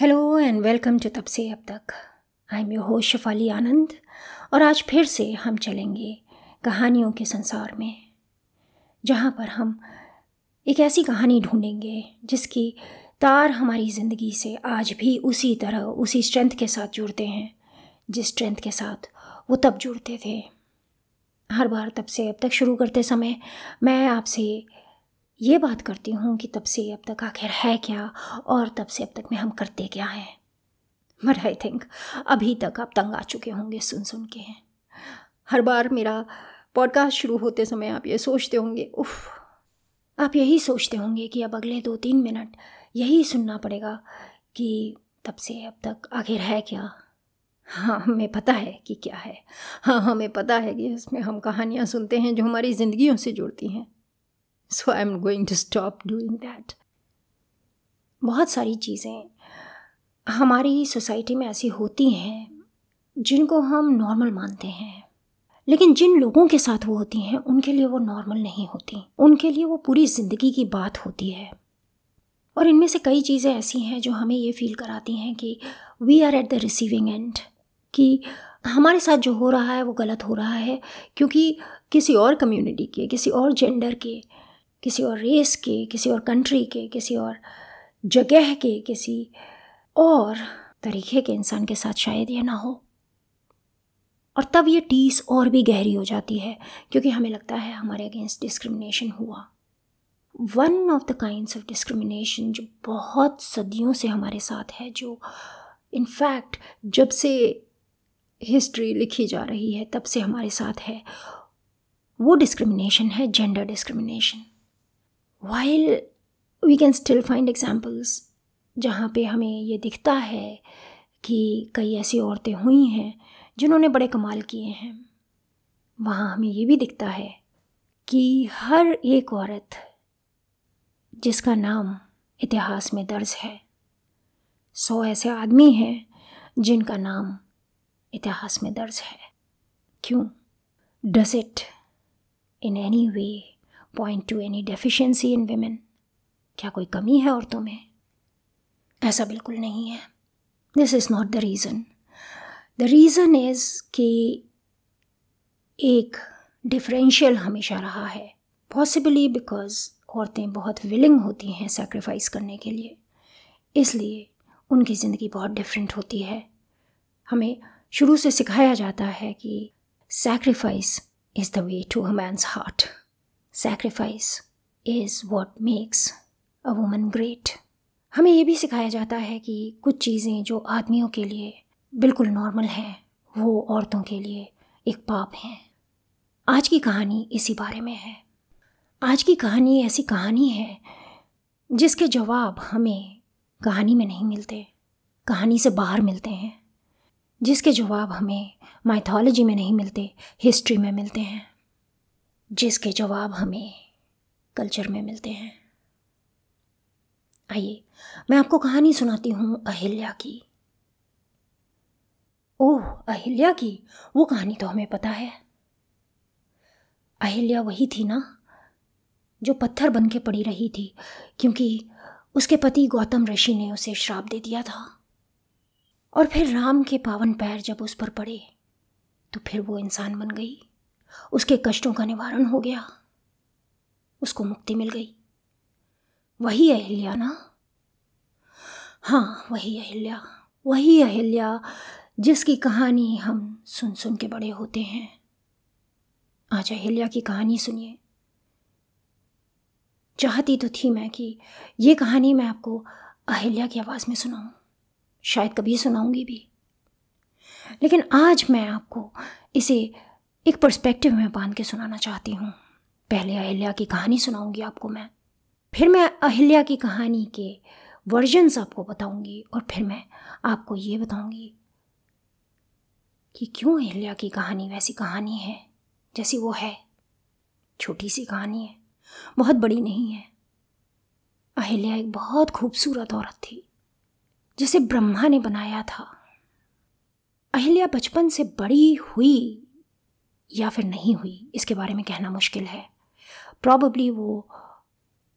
Hello and welcome to तब से अब तक I am your host Shefali Anand और आज फिर से हम चलेंगे कहानियों के संसार में, जहाँ पर हम एक ऐसी कहानी ढूंढेंगे जिसकी तार हमारी ज़िंदगी से आज भी उसी तरह, उसी स्ट्रेंथ के साथ जुड़ते हैं, जिस स्ट्रेंथ के साथ वो तब जुड़ते थे। हर बार तब से अब तक शुरू करते समय मैं आपसे ये बात करती हूँ कि तब से अब तक आखिर है क्या और तब से अब तक में हम करते क्या हैं? बट आई थिंक अभी तक आप तंग आ चुके होंगे सुन सुन के। हर बार मेरा पॉडकास्ट शुरू होते समय आप ये सोचते होंगे, उफ, आप यही सोचते होंगे कि अब अगले दो तीन मिनट यही सुनना पड़ेगा कि तब से अब तक आखिर है क्या? हाँ हमें पता है कि क्या है। हाँ हमें पता है कि इसमें हम कहानियाँ सुनते हैं जो हमारी ज़िंदगियों से जुड़ती हैं। So I am going to stop doing that बहुत सारी चीज़ें हमारी सोसाइटी में ऐसी होती हैं जिनको हम नॉर्मल मानते हैं। लेकिन जिन लोगों के साथ वो होती हैं, उनके लिए वो नॉर्मल नहीं होती। उनके लिए वो पूरी ज़िंदगी की बात होती है। और इनमें से कई चीज़ें ऐसी हैं जो हमें ये फील कराती हैं कि we are at the receiving end कि हमारे साथ जो हो रहा है, वो गलत हो रहा है, क्योंकि किसी और कम्युनिटी के, किसी और जेंडर के किसी और रेस के, किसी और कंट्री के, किसी और जगह के, किसी और तरीके के इंसान के साथ शायद ये ना हो। और तब ये टीस और भी गहरी हो जाती है, क्योंकि हमें लगता है हमारे अगेंस्ट डिस्क्रिमिनेशन हुआ। One of the kinds of discrimination जो बहुत सदियों से हमारे साथ है, जो इनफैक्ट जब से हिस्ट्री लिखी जा रही है, तब से हमारे साथ है, वो डिस्क्रिमिनेशन है gender discrimination while we can still find examples जहाँ पे हमें ये दिखता है कि कई ऐसी औरतें हुई हैं जिन्होंने बड़े कमाल किए हैं, वहाँ हमें ये भी दिखता है कि हर एक औरत जिसका नाम इतिहास में दर्ज है, सौ ऐसे आदमी हैं जिनका नाम इतिहास में दर्ज है। क्यों? Does it in any way point to any deficiency in women क्या कोई कमी है औरतों में? ऐसा बिल्कुल नहीं है। This is not the reason the reason is कि एक डिफरेंशियल हमेशा रहा है। पॉसिबली बिकॉज़ औरतें बहुत विलिंग होती हैं सेक्रीफाइस करने के लिए। इसलिए उनकी ज़िंदगी बहुत डिफरेंट होती है। हमें शुरू से सिखाया जाता है कि sacrifice is the way to a man's heart sacrifice is what makes a woman great हमें ये भी सिखाया जाता है कि कुछ चीज़ें जो आदमियों के लिए बिल्कुल नॉर्मल हैं, वो औरतों के लिए एक पाप हैं। आज की कहानी इसी बारे में है। आज की कहानी ऐसी कहानी है जिसके जवाब हमें कहानी में नहीं मिलते, कहानी से बाहर मिलते हैं। जिसके जवाब हमें माइथोलॉजी में नहीं मिलते हिस्ट्री में मिलते हैं। जिसके जवाब हमें कल्चर में मिलते हैं। आइए, मैं आपको कहानी सुनाती हूँ अहिल्या की। ओह, अहिल्या की? वो कहानी तो हमें पता है। अहिल्या वही थी ना, जो पत्थर बन के पड़ी रही थी, क्योंकि उसके पति गौतम ऋषि ने उसे श्राप दे दिया था। और फिर राम के पावन पैर जब उस पर पड़े तो फिर वो इंसान बन गई। उसके कष्टों का निवारण हो गया। उसको मुक्ति मिल गई। वही अहिल्या ना? हाँ वही अहिल्या वही अहिल्या, जिसकी कहानी हम सुन सुन के बड़े होते हैं। आज अहिल्या की कहानी सुनिए। चाहती तो थी मैं कि ये कहानी मैं आपको अहिल्या की आवाज़ में सुनाऊं। शायद कभी सुनाऊँगी भी। लेकिन आज मैं आपको इसे एक पर्सपेक्टिव में बाँध के सुनाना चाहती हूँ। पहले अहिल्या की कहानी सुनाऊँगी आपको मैं। फिर मैं अहिल्या की कहानी के वर्जन्स आपको बताऊँगी और फिर मैं आपको ये बताऊँगी कि क्यों अहिल्या की कहानी वैसी कहानी है, जैसी वो है। छोटी सी कहानी है, बहुत बड़ी नहीं है। अहिल्या एक बहुत खूबसूरत औरत थी, जिसे ब्रह्मा ने बनाया था। अहिल्या बचपन से बड़ी हुई या फिर नहीं हुई, इसके बारे में कहना मुश्किल है। प्रॉबली वो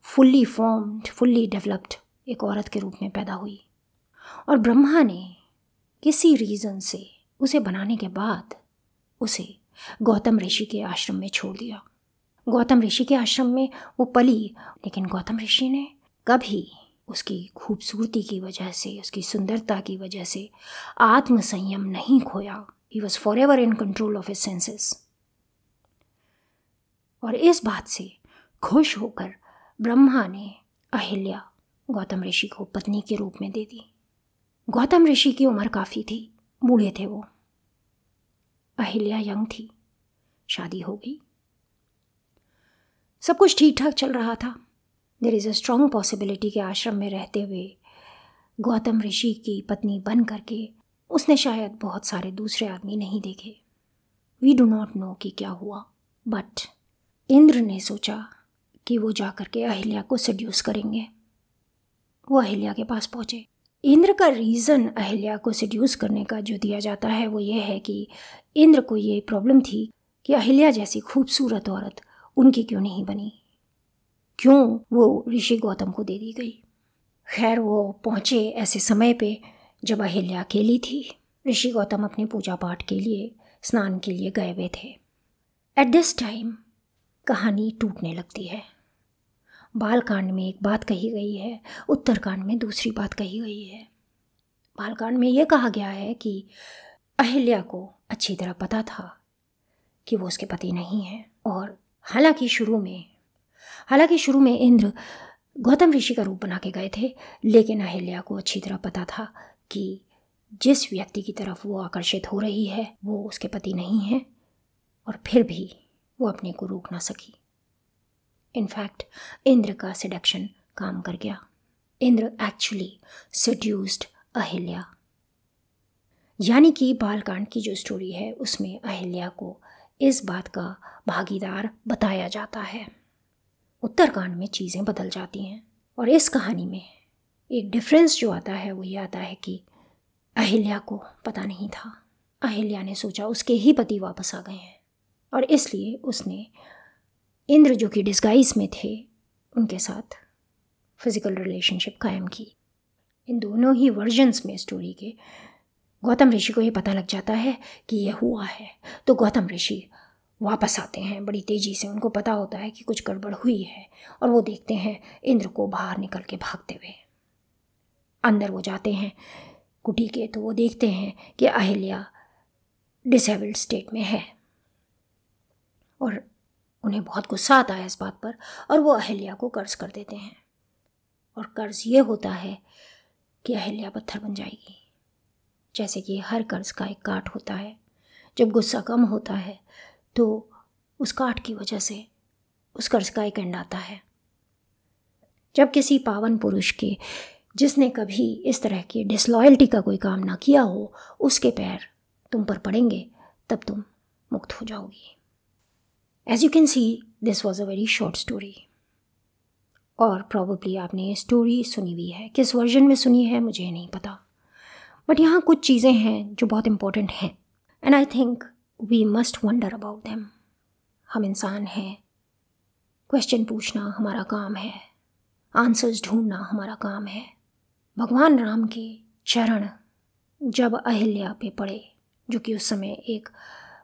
फुल्ली फॉर्म्ड फुल्ली डेवलप्ड एक औरत के रूप में पैदा हुई। और ब्रह्मा ने किसी रीज़न से उसे बनाने के बाद उसे गौतम ऋषि के आश्रम में छोड़ दिया। गौतम ऋषि के आश्रम में वो पली, लेकिन गौतम ऋषि ने कभी उसकी खूबसूरती की वजह से, उसकी सुंदरता की वजह से आत्मसंयम नहीं खोया। He was for ever in control of his senses और इस बात से खुश होकर ब्रह्मा ने अहिल्या गौतम ऋषि को पत्नी के रूप में दे दी। गौतम ऋषि की उम्र काफ़ी थी, बूढ़े थे वो। अहिल्या यंग थी, शादी हो गई। सब कुछ ठीक ठाक चल रहा था। There is a strong possibility के आश्रम में रहते हुए गौतम ऋषि की पत्नी बन करके उसने शायद बहुत सारे दूसरे आदमी नहीं देखे। वी डू नॉट नो कि क्या हुआ बट इंद्र ने सोचा कि वो जा कर के अहिल्या को सड्यूस करेंगे। वो अहिल्या के पास पहुँचे। इंद्र का रीज़न अहिल्या को सड्यूस करने का जो दिया जाता है, वो ये है कि इंद्र को ये प्रॉब्लम थी कि अहिल्या जैसी खूबसूरत औरत उनकी क्यों नहीं बनी? क्यों वो ऋषि गौतम को दे दी गई? खैर, वो पहुँचे ऐसे समय पे जब अहिल्या अकेली थी। ऋषि गौतम अपने पूजा पाठ के लिए, स्नान के लिए गए हुए थे। एट दिस टाइम कहानी टूटने लगती है। बालकांड में एक बात कही गई है, उत्तरकांड में दूसरी बात कही गई है। बालकांड में यह कहा गया है कि अहिल्या को अच्छी तरह पता था कि वो उसके पति नहीं है और हालाँकि शुरू में, हालाँकि शुरू में इंद्र गौतम ऋषि का रूप बना के गए थे, लेकिन अहिल्या को अच्छी तरह पता था कि जिस व्यक्ति की तरफ़ वो आकर्षित हो रही है, वो उसके पति नहीं है और फिर भी वो अपने को रोक ना सकी। इनफैक्ट इंद्र का सिडक्शन काम कर गया। Indra actually seduced Ahilya. यानी कि बालकांड की जो स्टोरी है, उसमें अहिल्या को इस बात का भागीदार बताया जाता है। उत्तरकांड में चीज़ें बदल जाती हैं और इस कहानी में एक डिफरेंस जो आता है वो ये आता है कि अहिल्या को पता नहीं था। अहिल्या ने सोचा उसके ही पति वापस आ गए हैं। और इसलिए उसने इंद्र जो कि डिस्गाइज में थे, उनके साथ फ़िज़िकल रिलेशनशिप कायम की। इन दोनों ही वर्जन्स में स्टोरी के गौतम ऋषि को ये पता लग जाता है कि यह हुआ है। तो गौतम ऋषि वापस आते हैं। बड़ी तेज़ी से उनको पता होता है कि कुछ गड़बड़ हुई है और वो देखते हैं इंद्र को बाहर निकल के भागते हुए। अंदर वो जाते हैं कुटी के तो वो देखते हैं कि अहिल्या डिसेबल्ड स्टेट में है। और उन्हें बहुत गुस्सा आता है इस बात पर और वो अहिल्या को कर्ज कर देते हैं। और कर्ज ये होता है कि अहिल्या पत्थर बन जाएगी। जैसे कि हर कर्ज का एक काट होता है। जब गुस्सा कम होता है तो उस काट की वजह से उस कर्ज का एक एंड आता है। जब किसी पावन पुरुष के, जिसने कभी इस तरह की डिसलॉयल्टी का कोई काम ना किया हो, उसके पैर तुम पर पड़ेंगे, तब तुम मुक्त हो जाओगी। As you can see this was a very short story और प्रॉबली आपने ये स्टोरी सुनी हुई है। किस वर्जन में सुनी है, मुझे नहीं पता। बट यहाँ कुछ चीज़ें हैं जो बहुत इम्पोर्टेंट हैं। And I think we must wonder about them हम इंसान हैं। क्वेश्चन पूछना हमारा काम है। आंसर्स ढूंढना हमारा काम है। भगवान राम के चरण जब अहिल्या पे पड़े, जो कि उस समय एक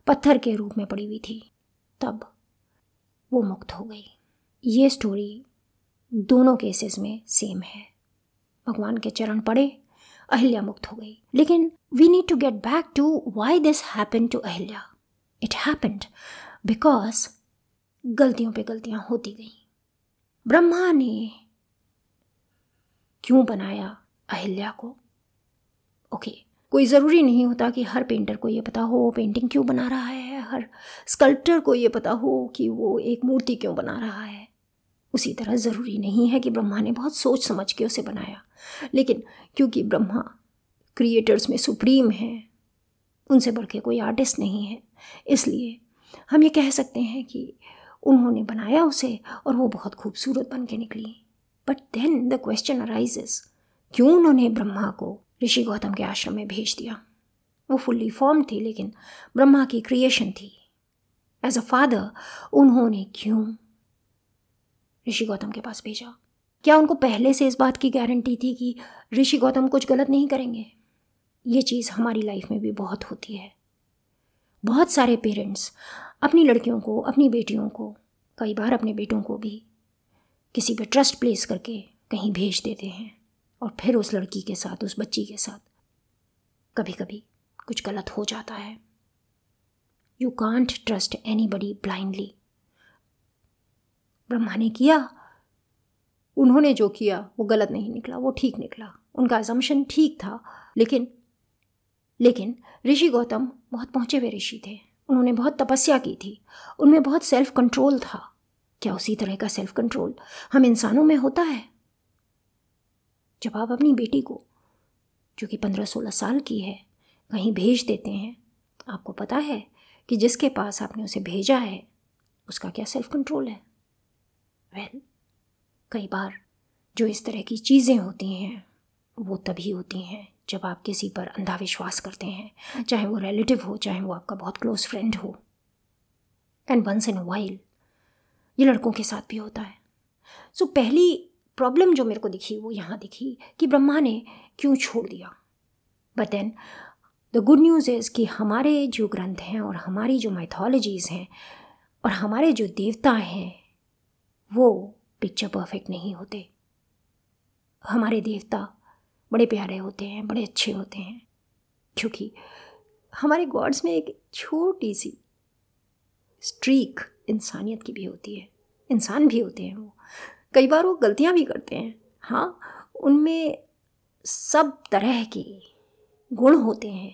पत्थर के रूप में पड़ी हुई थी तब वो मुक्त हो गई। ये स्टोरी दोनों केसेस में सेम है। भगवान के चरण पड़े अहिल्या मुक्त हो गई। लेकिन we need to get back to why this happen to Ahilya. It happened because गलतियों पे गलतियाँ होती गई। ब्रह्मा ने क्यों बनाया अहिल्या को? ओके okay, कोई ज़रूरी नहीं होता कि हर पेंटर को ये पता हो, वो पेंटिंग क्यों बना रहा है, हर स्कल्प्टर को ये पता हो कि वो एक मूर्ति क्यों बना रहा है। उसी तरह ज़रूरी नहीं है कि ब्रह्मा ने बहुत सोच समझ के उसे बनाया। लेकिन क्योंकि ब्रह्मा क्रिएटर्स में सुप्रीम है, उनसे बढ़ के कोई आर्टिस्ट नहीं है, इसलिए हम ये कह सकते हैं कि उन्होंने बनाया उसे और वो बहुत खूबसूरत बन के निकली। But then the question arises क्यों उन्होंने ब्रह्मा को ऋषि गौतम के आश्रम में भेज दिया। वो फुल्ली फॉर्म थी, लेकिन ब्रह्मा की क्रिएशन थी। एज अ फादर उन्होंने क्यों ऋषि गौतम के पास भेजा? क्या उनको पहले से इस बात की गारंटी थी कि ऋषि गौतम कुछ गलत नहीं करेंगे? ये चीज़ हमारी लाइफ में भी बहुत होती है। बहुत सारे पेरेंट्स अपनी लड़कियों को, अपनी बेटियों को, कई बार अपने बेटों को भी किसी पे ट्रस्ट प्लेस करके कहीं भेज देते हैं। और फिर उस लड़की के साथ, उस बच्ची के साथ। कभी कभी कुछ गलत हो जाता है। You can't trust anybody blindly Brahma ने किया। उन्होंने जो किया, वो गलत नहीं निकला, वो ठीक निकला। उनका एजम्पन ठीक था, लेकिन लेकिन ऋषि गौतम बहुत पहुँचे हुए ऋषि थे। उन्होंने बहुत तपस्या की थी। उनमें बहुत सेल्फ कंट्रोल था। क्या उसी तरह का सेल्फ कंट्रोल हम इंसानों में होता है? जब आप अपनी बेटी को जो कि पंद्रह सोलह साल की है कहीं भेज देते हैं आपको पता है कि जिसके पास आपने उसे भेजा है उसका क्या सेल्फ कंट्रोल है? वेल well, कई बार जो इस तरह की चीज़ें होती हैं वो तभी होती हैं जब आप किसी पर अंधा विश्वास करते हैं चाहे वो रिलेटिव हो चाहे वो आपका बहुत क्लोज फ्रेंड हो। एंड वंस इन वाइल ये लड़कों के साथ भी होता है। सो so, पहली प्रॉब्लम जो मेरे को दिखी, वो यहाँ दिखी कि ब्रह्मा ने क्यों छोड़ दिया। But then the good news is कि हमारे जो ग्रंथ हैं और हमारी जो माइथोलॉजीज़ हैं और हमारे जो देवता हैं, वो पिक्चर परफेक्ट नहीं होते। हमारे देवता बड़े प्यारे होते हैं, बड़े अच्छे होते हैं, क्योंकि हमारे गॉड्स में एक छोटी सी स्ट्रीक इंसानियत की भी होती है। इंसान भी होते हैं वो। कई बार वो गलतियाँ भी करते हैं। हाँ उनमें सब तरह के गुण होते हैं।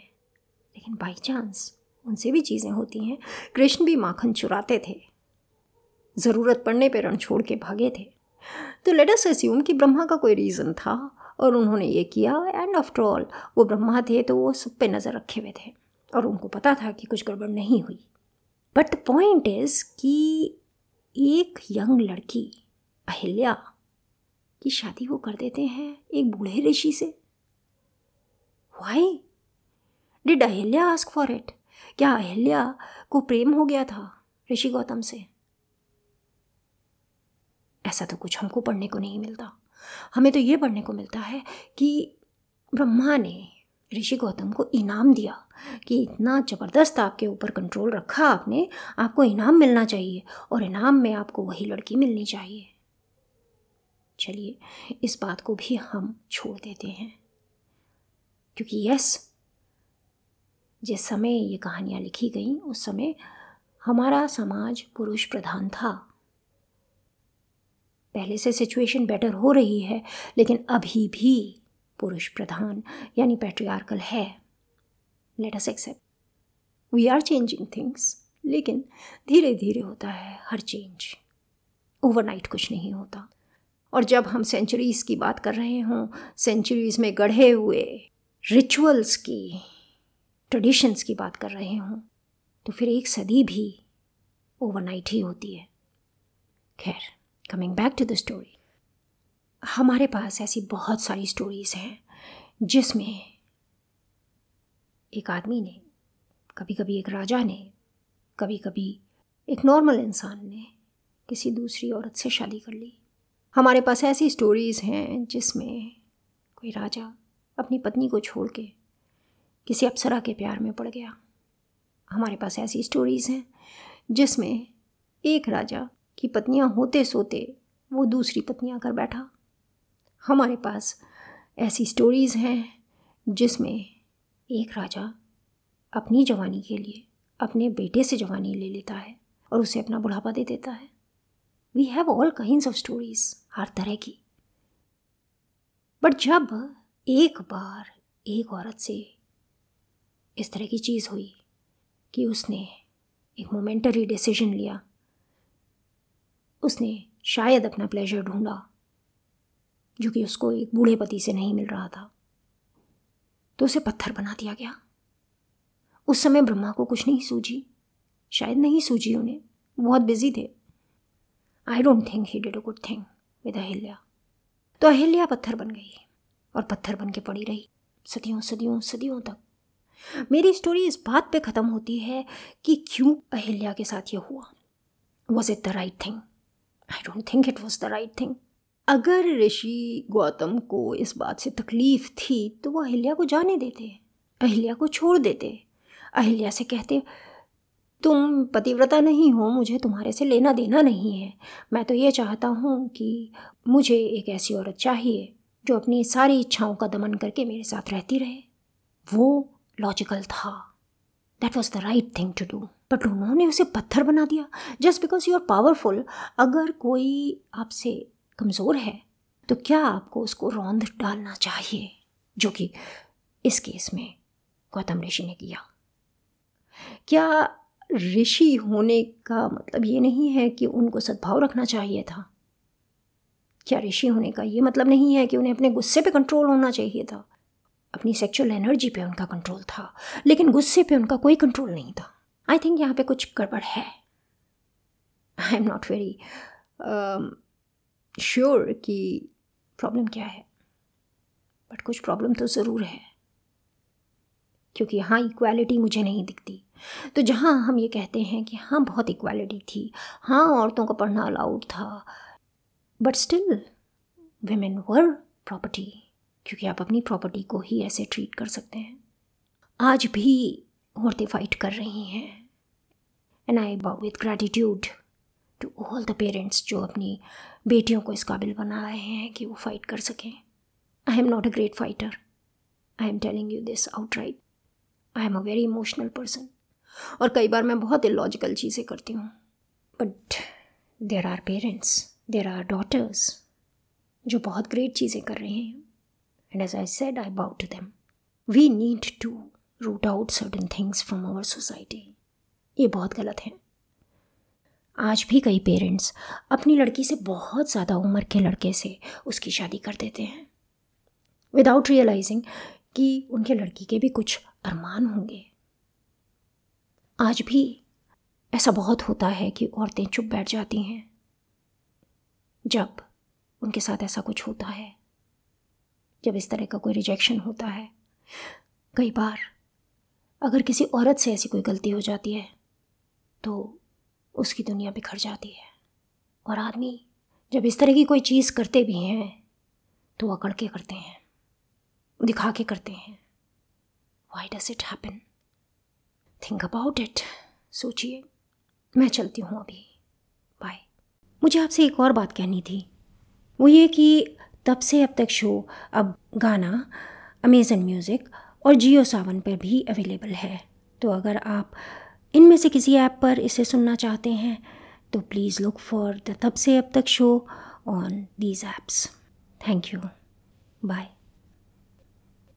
लेकिन बाई चांस उनसे भी चीज़ें होती हैं। कृष्ण भी माखन चुराते थे। ज़रूरत पड़ने पर रण छोड़ के भागे थे। तो लेटस अस्यूम कि ब्रह्मा का कोई रीज़न था और उन्होंने ये किया एंड आफ्टर ऑल वो ब्रह्मा थे तो वो सब पे नज़र रखे हुए थे। और उनको पता था कि कुछ गड़बड़ नहीं हुई। बट द पॉइंट इज़ कि एक यंग लड़की अहिल्या की शादी वो कर देते हैं एक बूढ़े ऋषि से। Why did Ahilya ask for it क्या अहिल्या को प्रेम हो गया था ऋषि गौतम से? ऐसा तो कुछ हमको पढ़ने को नहीं मिलता। हमें तो ये पढ़ने को मिलता है कि ब्रह्मा ने ऋषि गौतम को इनाम दिया कि इतना ज़बरदस्त आपके ऊपर कंट्रोल रखा आपने, आपको इनाम मिलना चाहिए और इनाम में आपको वही लड़की मिलनी चाहिए। चलिए, इस बात को भी हम छोड़ देते हैं। क्योंकि यस जिस समय ये कहानियाँ लिखी गई, उस समय हमारा समाज पुरुष प्रधान था। पहले से सिचुएशन बेटर हो रही है, लेकिन अभी भी पुरुष प्रधान, यानी पैट्रियार्कल है। Let us accept we are changing things लेकिन धीरे धीरे होता है, हर चेंज ओवरनाइट कुछ नहीं होता। और जब हम सेंचुरीज़ की बात कर रहे हों सेंचुरीज़ में गढ़े हुए रिचुअल्स की ट्रेडिशंस की बात कर रहे हों तो फिर एक सदी भी ओवरनाइट ही होती है। खैर coming back to the story हमारे पास ऐसी बहुत सारी स्टोरीज़ हैं, जिसमें एक आदमी ने कभी कभी एक राजा ने कभी कभी एक नॉर्मल इंसान ने किसी दूसरी औरत से शादी कर ली। हमारे पास ऐसी स्टोरीज़ हैं जिसमें कोई राजा अपनी पत्नी को छोड़ के किसी अप्सरा के प्यार में पड़ गया। हमारे पास ऐसी स्टोरीज़ हैं जिसमें एक राजा की पत्नियाँ होते सोते वो दूसरी पत्नियाँ कर बैठा। हमारे पास ऐसी स्टोरीज़ हैं जिसमें एक राजा अपनी जवानी के लिए अपने बेटे से जवानी ले लेता है और उसे अपना बुढ़ापा दे देता है। We have all kind of stories हर तरह की। बट जब एक बार एक औरत से इस तरह की चीज़ हुई कि उसने एक मोमेंटरी डिसीज़न लिया, उसने शायद अपना प्लेजर ढूंढा, जो कि उसको एक बूढ़े पति से नहीं मिल रहा था तो उसे पत्थर बना दिया गया। उस समय ब्रह्मा को कुछ नहीं सूझी, शायद नहीं सूझी उन्हें, बहुत बिज़ी थे। I don't think he did a good thing with Ahilya तो अहिल्या पत्थर बन गई और पत्थर बन के पड़ी रही, सदियों सदियों सदियों तक। मेरी स्टोरी इस बात पे ख़त्म होती है कि क्यों अहिल्या के साथ ये हुआ। Was it the right thing I don't think it was the right thing अगर ऋषि गौतम को इस बात से तकलीफ़ थी तो वो अहिल्या को जाने देते, अहिल्या को छोड़ देते, अहिल्या से कहते तुम पतिव्रता नहीं हो, मुझे तुम्हारे से लेना देना नहीं है। मैं तो ये चाहता हूँ कि मुझे एक ऐसी औरत चाहिए, जो अपनी सारी इच्छाओं का दमन करके मेरे साथ रहती रहे। वो लॉजिकल था। That was the right thing to do but उन्होंने उसे पत्थर बना दिया। Just because you are powerful अगर कोई आपसे कमज़ोर है तो क्या आपको उसको रौंद डालना चाहिए? जो कि इस केस में गौतम ऋषि ने किया। क्या ऋषि होने का मतलब ये नहीं है कि उनको सद्भाव रखना चाहिए था। क्या ऋषि होने का ये मतलब नहीं है कि उन्हें अपने गुस्से पे कंट्रोल होना चाहिए था? अपनी सेक्सुअल एनर्जी पे उनका कंट्रोल था, लेकिन गुस्से पे उनका कोई कंट्रोल नहीं था। आई थिंक यहाँ पे कुछ गड़बड़ है। I am not very sure कि प्रॉब्लम क्या है। बट कुछ प्रॉब्लम तो ज़रूर है। क्योंकि यहाँ इक्वालिटी मुझे नहीं दिखती। तो जहाँ हम ये कहते हैं कि हाँ बहुत इक्वालिटी थी। हाँ औरतों का पढ़ना अलाउड था। But still women were property क्योंकि आप अपनी प्रॉपर्टी को ही ऐसे ट्रीट कर सकते हैं। आज भी औरतें फाइट कर रही हैं। And I bow with gratitude to all the parents जो अपनी बेटियों को इस काबिल बना रहे हैं कि वो फाइट कर सकें। I am not a great fighter I am telling you this out right I am a very emotional person और कई बार मैं बहुत इलॉजिकल चीज़ें करती हूँ। But there are parents there are daughters जो बहुत ग्रेट चीज़ें कर रहे हैं। And as I said I bow to them we need to root out certain things from our society ये बहुत गलत है। आज भी कई पेरेंट्स अपनी लड़की से बहुत ज़्यादा उम्र के लड़के से उसकी शादी कर देते हैं। विदाउट रियलाइजिंग कि उनके लड़की के भी कुछ अरमान होंगे। आज भी ऐसा बहुत होता है कि औरतें चुप बैठ जाती हैं, जब उनके साथ ऐसा कुछ होता है, जब इस तरह का कोई रिजेक्शन होता है। कई बार अगर किसी औरत से ऐसी कोई गलती हो जाती है तो उसकी दुनिया बिखर जाती है। और आदमी जब इस तरह की कोई चीज़ करते भी हैं तो अकड़ के करते हैं, दिखा के करते हैं। Why does it happen think about it सोचिए। मैं चलती हूँ अभी। बाय मुझे आपसे एक और बात कहनी थी। वो ये कि तब से अब तक शो अब गाना अमेज़न म्यूज़िक और जियो सावन पर भी अवेलेबल है। तो अगर आप इनमें से किसी ऐप पर इसे सुनना चाहते हैं तो प्लीज़ लुक फॉर द तब से अब तक show on these apps thank you bye